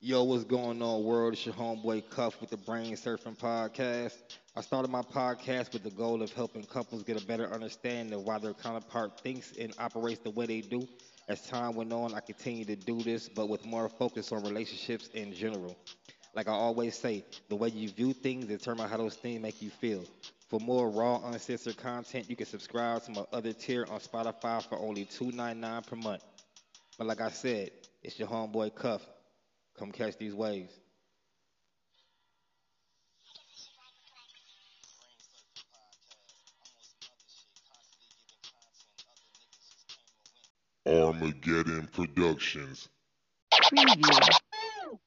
Yo, what's going on, world? It's your homeboy Cuff with the Brain Surfing Podcast. I started my podcast with the goal of helping couples get a better understanding of why their counterpart thinks and operates the way they do. As time went on, I continue to do this, but with more focus on relationships in general. Like I always say, the way you view things determines how those things make you feel. For more raw, uncensored content, you can subscribe to my other tier on Spotify for only $2.99 per month. But like I said, it's your homeboy Cuff. Come catch these waves. Armageddon Productions. Preview.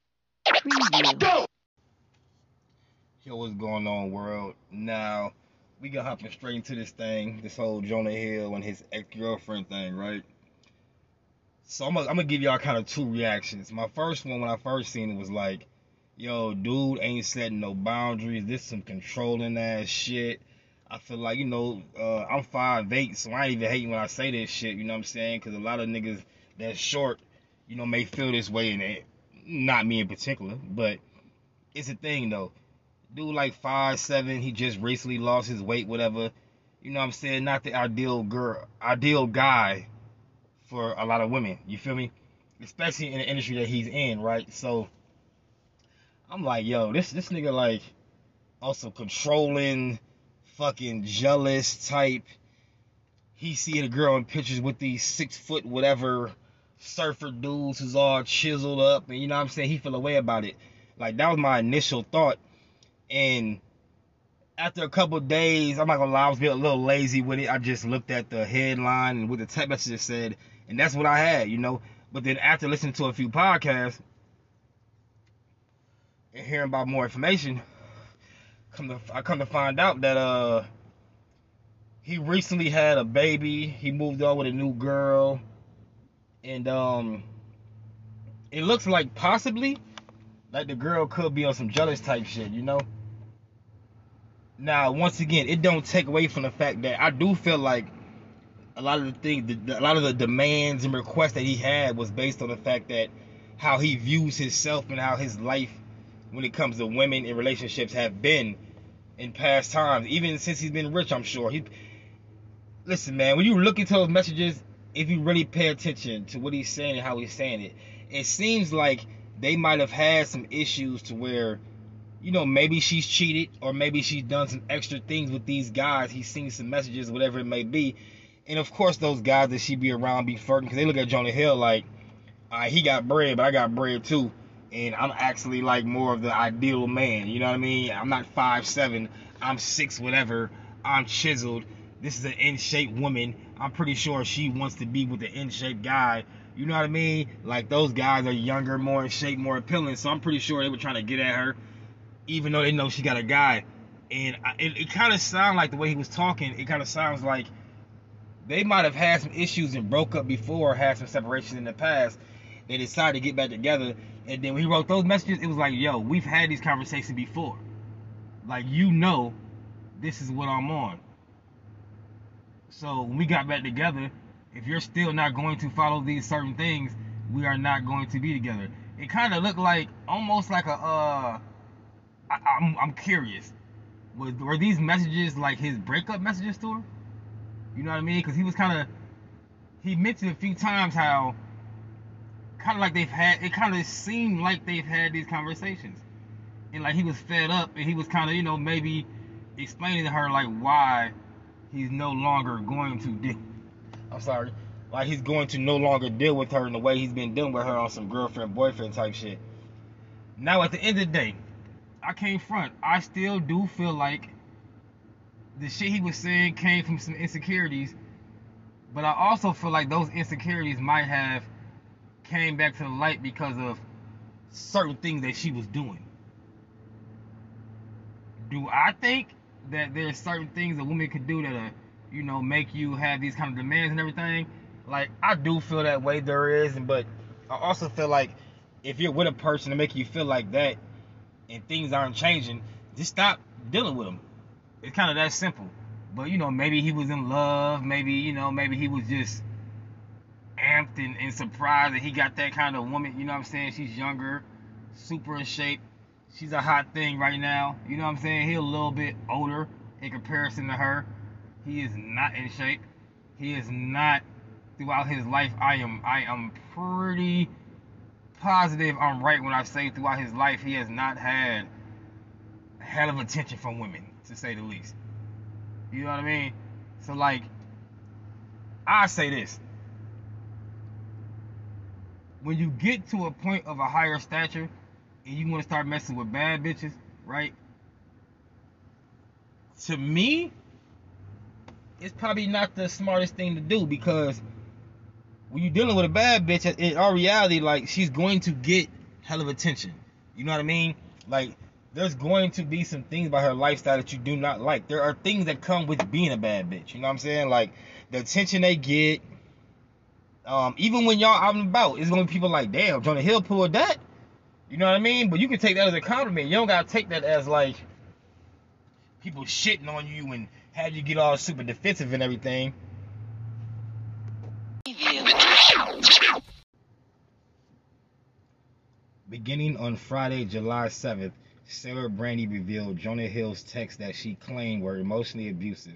Preview. Yo, what's going on, world? Now, we got hopping straight into this thing, this whole Jonah Hill and his ex-girlfriend thing, right? So I'm gonna, I'm gonna give y'all kind of two reactions. My first one, when I first seen it, was like, yo, dude ain't setting no boundaries. This some controlling ass shit. I feel like, you know, uh, I'm five eight, so I ain't even hating when I say this shit, you know what I'm saying? Because a lot of niggas that's short, you know, may feel this way, and it, not me in particular, but it's a thing, though. Dude like five seven, he just recently lost his weight, whatever. You know what I'm saying? Not the ideal girl, ideal guy for a lot of women. You feel me? Especially in the industry that he's in, right? So I'm like, yo, this this nigga like also controlling, fucking jealous type. He see a girl in pictures with these six foot whatever surfer dudes who's all chiseled up, and you know what I'm saying? He feel a way about it. Like that was my initial thought, and after a couple days, I'm not gonna lie, I was being a little lazy with it. I just looked at the headline and what the text message said, and that's what I had, you know. But then after listening to a few podcasts and hearing about more information, come to I come to find out that uh he recently had a baby. He moved on with a new girl, and um it looks like possibly like the girl could be on some jealous type shit, you know. Now, once again, it don't take away from the fact that I do feel like a lot of the things, a lot of the demands and requests that he had was based on the fact that how he views himself and how his life, when it comes to women and relationships, have been in past times. Even since he's been rich, I'm sure. He, listen, man, when you look into those messages, if you really pay attention to what he's saying and how he's saying it, it seems like they might have had some issues to where you know, maybe she's cheated or maybe she's done some extra things with these guys. He's seen some messages, whatever it may be. And of course, those guys that she be around be flirting because they look at Jonah Hill like, uh, he got bread, but I got bread too. And I'm actually like more of the ideal man. You know what I mean? I'm not five seven. I'm six whatever. I'm chiseled. This is an in shape woman. I'm pretty sure she wants to be with the in shape guy. You know what I mean? Like those guys are younger, more in shape, more appealing. So I'm pretty sure they were trying to get at her even though they know she got a guy. And it, it kind of sounds like the way he was talking, it kind of sounds like they might have had some issues and broke up before, had some separation in the past. They decided to get back together. And then when he wrote those messages, it was like, yo, we've had these conversations before. Like, you know, this is what I'm on. So when we got back together, if you're still not going to follow these certain things, we are not going to be together. It kind of looked like almost like a uh I, am I'm, I'm curious. Were these messages like his breakup messages to her? You know what I mean? Because he was kind of he mentioned a few times how kind of like they've had it kind of seemed like they've had these conversations and like he was fed up and he was kind of you know maybe explaining to her like why he's no longer going to deal i'm sorry like he's going to no longer deal with her in the way he's been dealing with her on some girlfriend boyfriend type shit now at the end of the day I can't front. I still do feel like the shit he was saying came from some insecurities, but I also feel like those insecurities might have came back to the light because of certain things that she was doing. Do I think that there's certain things a woman could do that, uh, you know, make you have these kind of demands and everything? Like I do feel that way there is, but I also feel like if you're with a person to make you feel like that, and things aren't changing, just stop dealing with them. It's kind of that simple. But you know, maybe he was in love. Maybe you know, maybe he was just amped and, and surprised that he got that kind of woman. You know what I'm saying? She's younger, super in shape. She's a hot thing right now. You know what I'm saying? He's a little bit older in comparison to her. He is not in shape. He is not throughout his life. I am I am pretty positive I'm right when I say throughout his life he has not had a hell of attention from women, to say the least. You know what I mean? So like I say this. When you get to a point of a higher stature and you want to start messing with bad bitches, right? To me, it's probably not the smartest thing to do because when you're dealing with a bad bitch, in all reality, like she's going to get hell of attention. You know what I mean? Like there's going to be some things about her lifestyle that you do not like. There are things that come with being a bad bitch. You know what I'm saying? Like the attention they get. Um, even when y'all out and about, it's gonna be people like, damn, Jonah Hill pulled that. You know what I mean? But you can take that as a compliment. You don't gotta take that as like people shitting on you and have you get all super defensive and everything. Beginning on Friday, July 7th, Sarah Brady revealed Jonah Hill's texts that she claimed were emotionally abusive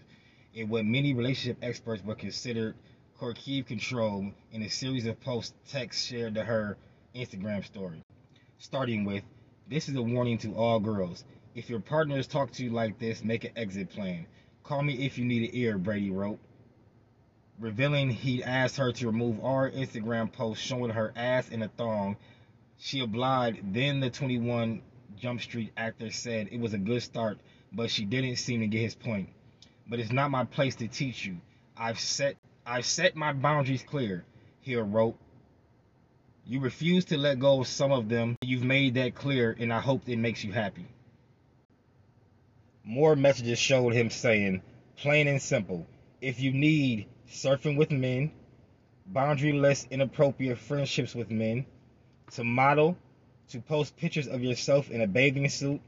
in what many relationship experts would consider coercive control in a series of posts texts shared to her Instagram story. Starting with, This is a warning to all girls. If your partners talk to you like this, make an exit plan. Call me if you need an ear, Brady wrote. Revealing he asked her to remove all Instagram posts showing her ass in a thong. She obliged. Then the 21 Jump Street actor said it was a good start, but she didn't seem to get his point. But it's not my place to teach you. I've set I've set my boundaries clear, Hill wrote. You refuse to let go of some of them. You've made that clear, and I hope it makes you happy. More messages showed him saying, plain and simple, if you need surfing with men, boundaryless, inappropriate friendships with men, to model, to post pictures of yourself in a bathing suit,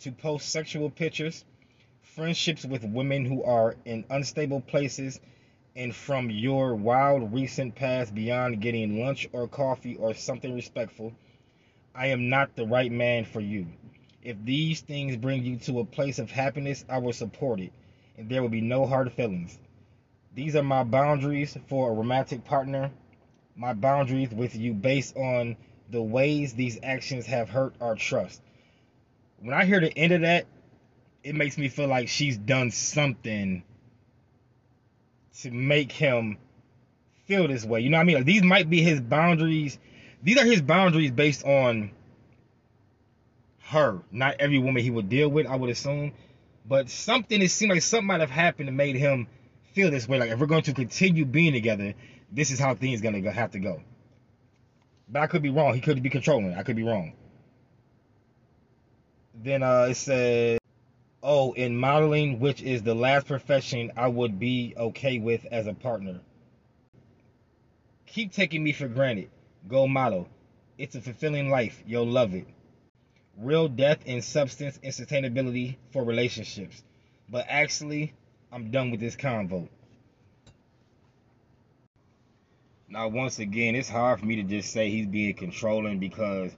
to post sexual pictures, friendships with women who are in unstable places, and from your wild recent past beyond getting lunch or coffee or something respectful, I am not the right man for you. If these things bring you to a place of happiness, I will support it, and there will be no hard feelings. These are my boundaries for a romantic partner, my boundaries with you based on the ways these actions have hurt our trust. When I hear the end of that, it makes me feel like she's done something to make him feel this way. You know what I mean? Like these might be his boundaries. These are his boundaries based on her, not every woman he would deal with, I would assume. But something, it seemed like something might have happened that made him feel this way. Like, if we're going to continue being together, this is how things going to have to go. But I could be wrong. He could be controlling. I could be wrong. Then uh, it said, oh, in modeling, which is the last profession I would be okay with as a partner. Keep taking me for granted. Go model. It's a fulfilling life. You'll love it real depth in substance and sustainability for relationships. But actually, I'm done with this convo. Now, once again, it's hard for me to just say he's being controlling because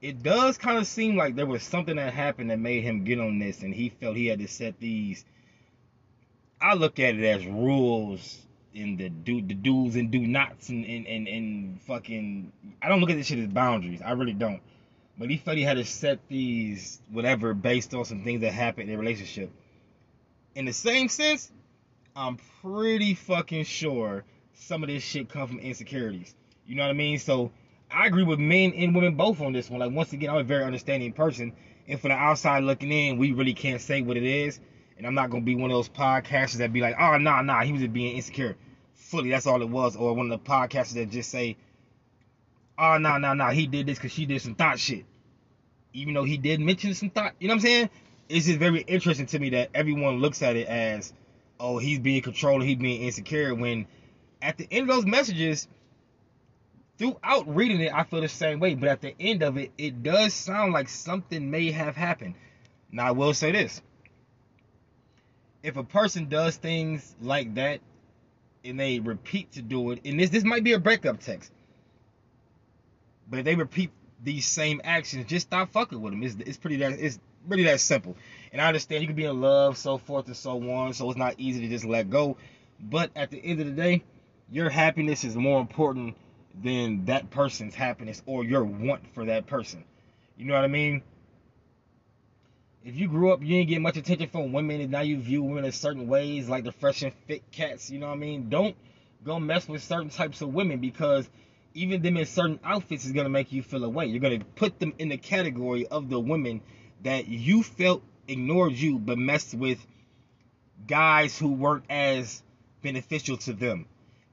it does kind of seem like there was something that happened that made him get on this and he felt he had to set these. I look at it as rules in the do the do's and do nots and, and, and, and fucking. I don't look at this shit as boundaries. I really don't. But he felt he had to set these whatever based on some things that happened in their relationship. In the same sense, I'm pretty fucking sure some of this shit come from insecurities. You know what I mean? So I agree with men and women both on this one. Like once again, I'm a very understanding person, and from the outside looking in, we really can't say what it is. And I'm not gonna be one of those podcasters that be like, oh nah nah, he was just being insecure. Fully, that's all it was. Or one of the podcasters that just say, oh nah nah nah, he did this because she did some thought shit even though he did mention some thought you know what i'm saying it's just very interesting to me that everyone looks at it as oh he's being controlled he's being insecure when at the end of those messages throughout reading it i feel the same way but at the end of it it does sound like something may have happened now i will say this if a person does things like that and they repeat to do it and this this might be a breakup text but if they repeat these same actions, just stop fucking with them. It's, it's pretty that it's really that simple. And I understand you can be in love, so forth and so on, so it's not easy to just let go. But at the end of the day, your happiness is more important than that person's happiness or your want for that person. You know what I mean? If you grew up, you didn't get much attention from women, and now you view women in certain ways, like the fresh and fit cats. You know what I mean? Don't go mess with certain types of women because even them in certain outfits is gonna make you feel away. You're gonna put them in the category of the women that you felt ignored you, but messed with guys who weren't as beneficial to them.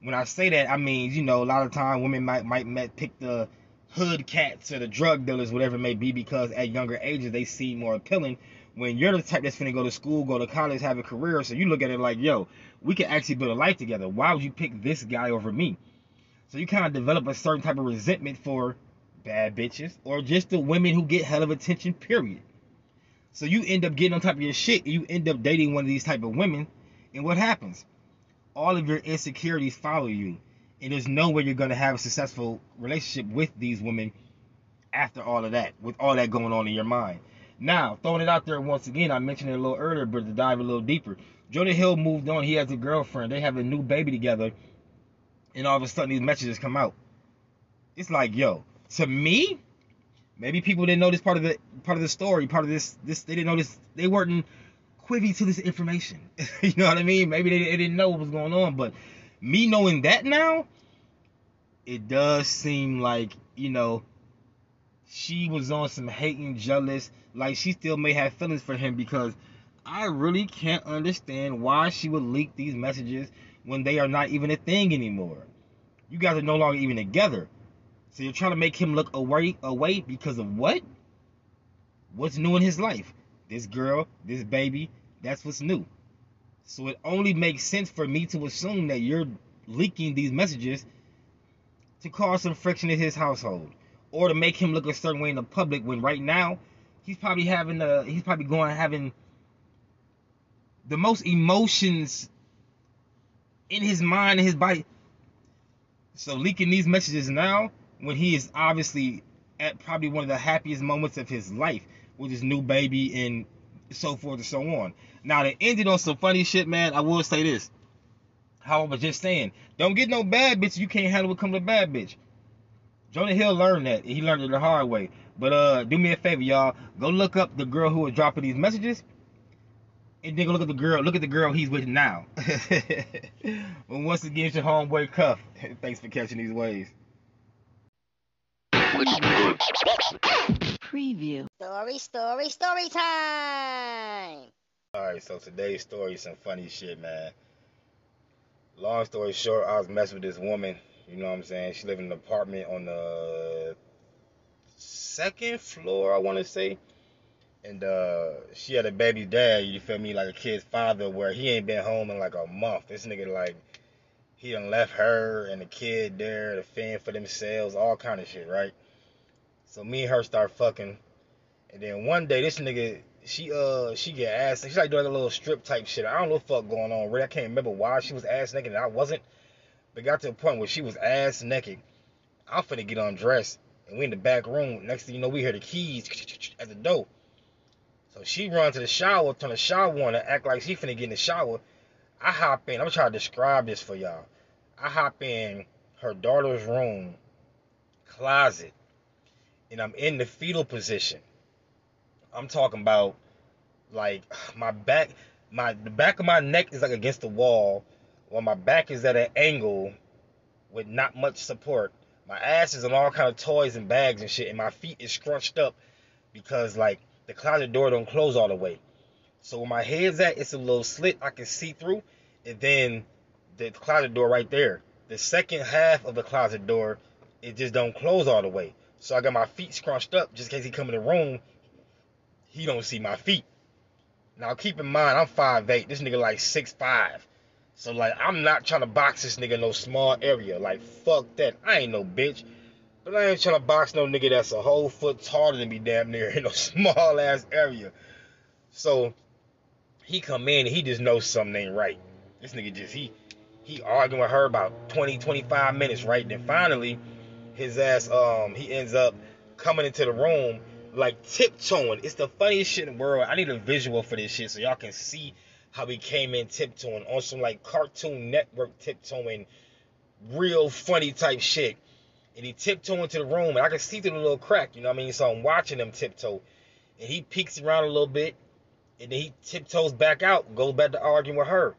When I say that, I mean you know a lot of time women might might, pick the hood cats or the drug dealers, whatever it may be, because at younger ages they seem more appealing. When you're the type that's finna go to school, go to college, have a career, so you look at it like, yo, we can actually build a life together. Why would you pick this guy over me? So you kind of develop a certain type of resentment for bad bitches or just the women who get hell of attention, period. So you end up getting on top of your shit. you end up dating one of these type of women, and what happens? All of your insecurities follow you, and there's no way you're gonna have a successful relationship with these women after all of that, with all that going on in your mind. Now, throwing it out there once again, I mentioned it a little earlier, but to dive a little deeper, Jonah Hill moved on. He has a girlfriend. They have a new baby together, and all of a sudden these messages come out. It's like, yo, to me, Maybe people didn't know this part of the part of the story, part of this this they didn't know this they weren't privy to this information. you know what I mean? Maybe they, they didn't know what was going on, but me knowing that now, it does seem like you know she was on some hating, jealous, like she still may have feelings for him because I really can't understand why she would leak these messages when they are not even a thing anymore. You guys are no longer even together. So you're trying to make him look away away because of what? What's new in his life? This girl, this baby, that's what's new. So it only makes sense for me to assume that you're leaking these messages to cause some friction in his household or to make him look a certain way in the public when right now he's probably having a he's probably going having the most emotions in his mind and his body. So leaking these messages now when he is obviously at probably one of the happiest moments of his life with his new baby and so forth and so on. Now, they ended on some funny shit, man. I will say this. However, I was just saying, don't get no bad bitch. You can't handle what comes to bad bitch. Jonah Hill learned that. He learned it the hard way. But uh, do me a favor, y'all. Go look up the girl who was dropping these messages, and then go look at the girl. Look at the girl he's with now. well, once again, it's your homeboy Cuff. Thanks for catching these waves. Preview. Story, story, story time. All right, so today's story is some funny shit, man. Long story short, I was messing with this woman. You know what I'm saying? She lived in an apartment on the second floor, I want to say. And uh, she had a baby dad, you feel me, like a kid's father, where he ain't been home in like a month. This nigga like he done left her and the kid there to fend for themselves, all kind of shit, right? So me and her start fucking, and then one day this nigga, she uh she get ass, she like doing a little strip type shit. I don't know what fuck going on. Really, I can't remember why she was ass naked and I wasn't. But got to a point where she was ass naked. I'm finna get undressed, and we in the back room. Next thing you know, we hear the keys at the door. So she run to the shower, turn the shower on, and act like she finna get in the shower. I hop in. I'm trying to describe this for y'all. I hop in her daughter's room, closet, and I'm in the fetal position. I'm talking about like my back, my the back of my neck is like against the wall, while my back is at an angle with not much support. My ass is on all kind of toys and bags and shit, and my feet is scrunched up because like the closet door don't close all the way. So where my head's at, it's a little slit I can see through, and then the closet door right there. The second half of the closet door, it just don't close all the way. So I got my feet scrunched up just in case he come in the room, he don't see my feet. Now keep in mind, I'm 5'8. This nigga like 6'5. So like I'm not trying to box this nigga in no small area. Like fuck that. I ain't no bitch. But I ain't trying to box no nigga that's a whole foot taller than me damn near in a small ass area. So he come in and he just knows something ain't right. This nigga just he he arguing with her about 20, 25 minutes, right? Then finally his ass um he ends up coming into the room, like tiptoeing. It's the funniest shit in the world. I need a visual for this shit so y'all can see how he came in tiptoeing on some like Cartoon Network tiptoeing, real funny type shit. And he tiptoed into the room, and I can see through the little crack, you know what I mean? So I'm watching him tiptoe. And he peeks around a little bit, and then he tiptoes back out, goes back to arguing with her.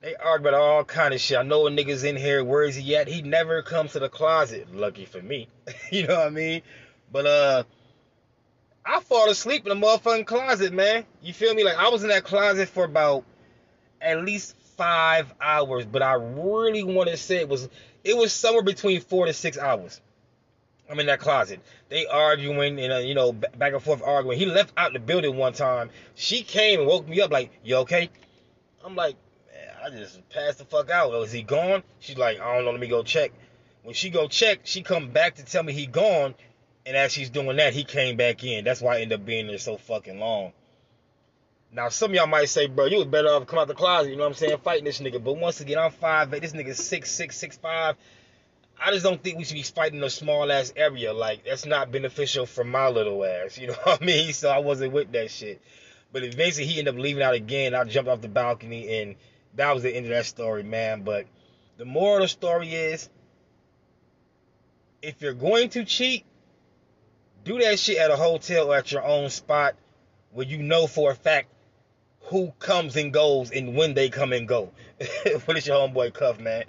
They argue about all kind of shit. I know a nigga's in here. Where is he at? He never comes to the closet. Lucky for me. you know what I mean? But uh I fall asleep in the motherfucking closet, man. You feel me? Like I was in that closet for about at least five hours, but I really want to say it was it was somewhere between four to six hours. I'm in that closet. They arguing and uh, you know back and forth arguing. He left out the building one time. She came and woke me up like, "You okay?" I'm like, "Man, I just passed the fuck out. Is he gone?" She's like, "I don't know. Let me go check." When she go check, she come back to tell me he gone. And as she's doing that, he came back in. That's why I ended up being there so fucking long. Now, some of y'all might say, bro, you was better off come out the closet, you know what I'm saying, fighting this nigga. But once again, I'm 5'8", this nigga 6'6", 6'5". I just don't think we should be fighting a small ass area. Like, that's not beneficial for my little ass, you know what I mean? So I wasn't with that shit. But eventually he ended up leaving out again. I jumped off the balcony and that was the end of that story, man. But the moral of the story is, if you're going to cheat, do that shit at a hotel or at your own spot where you know for a fact who comes and goes and when they come and go. what is your homeboy Cuff, man?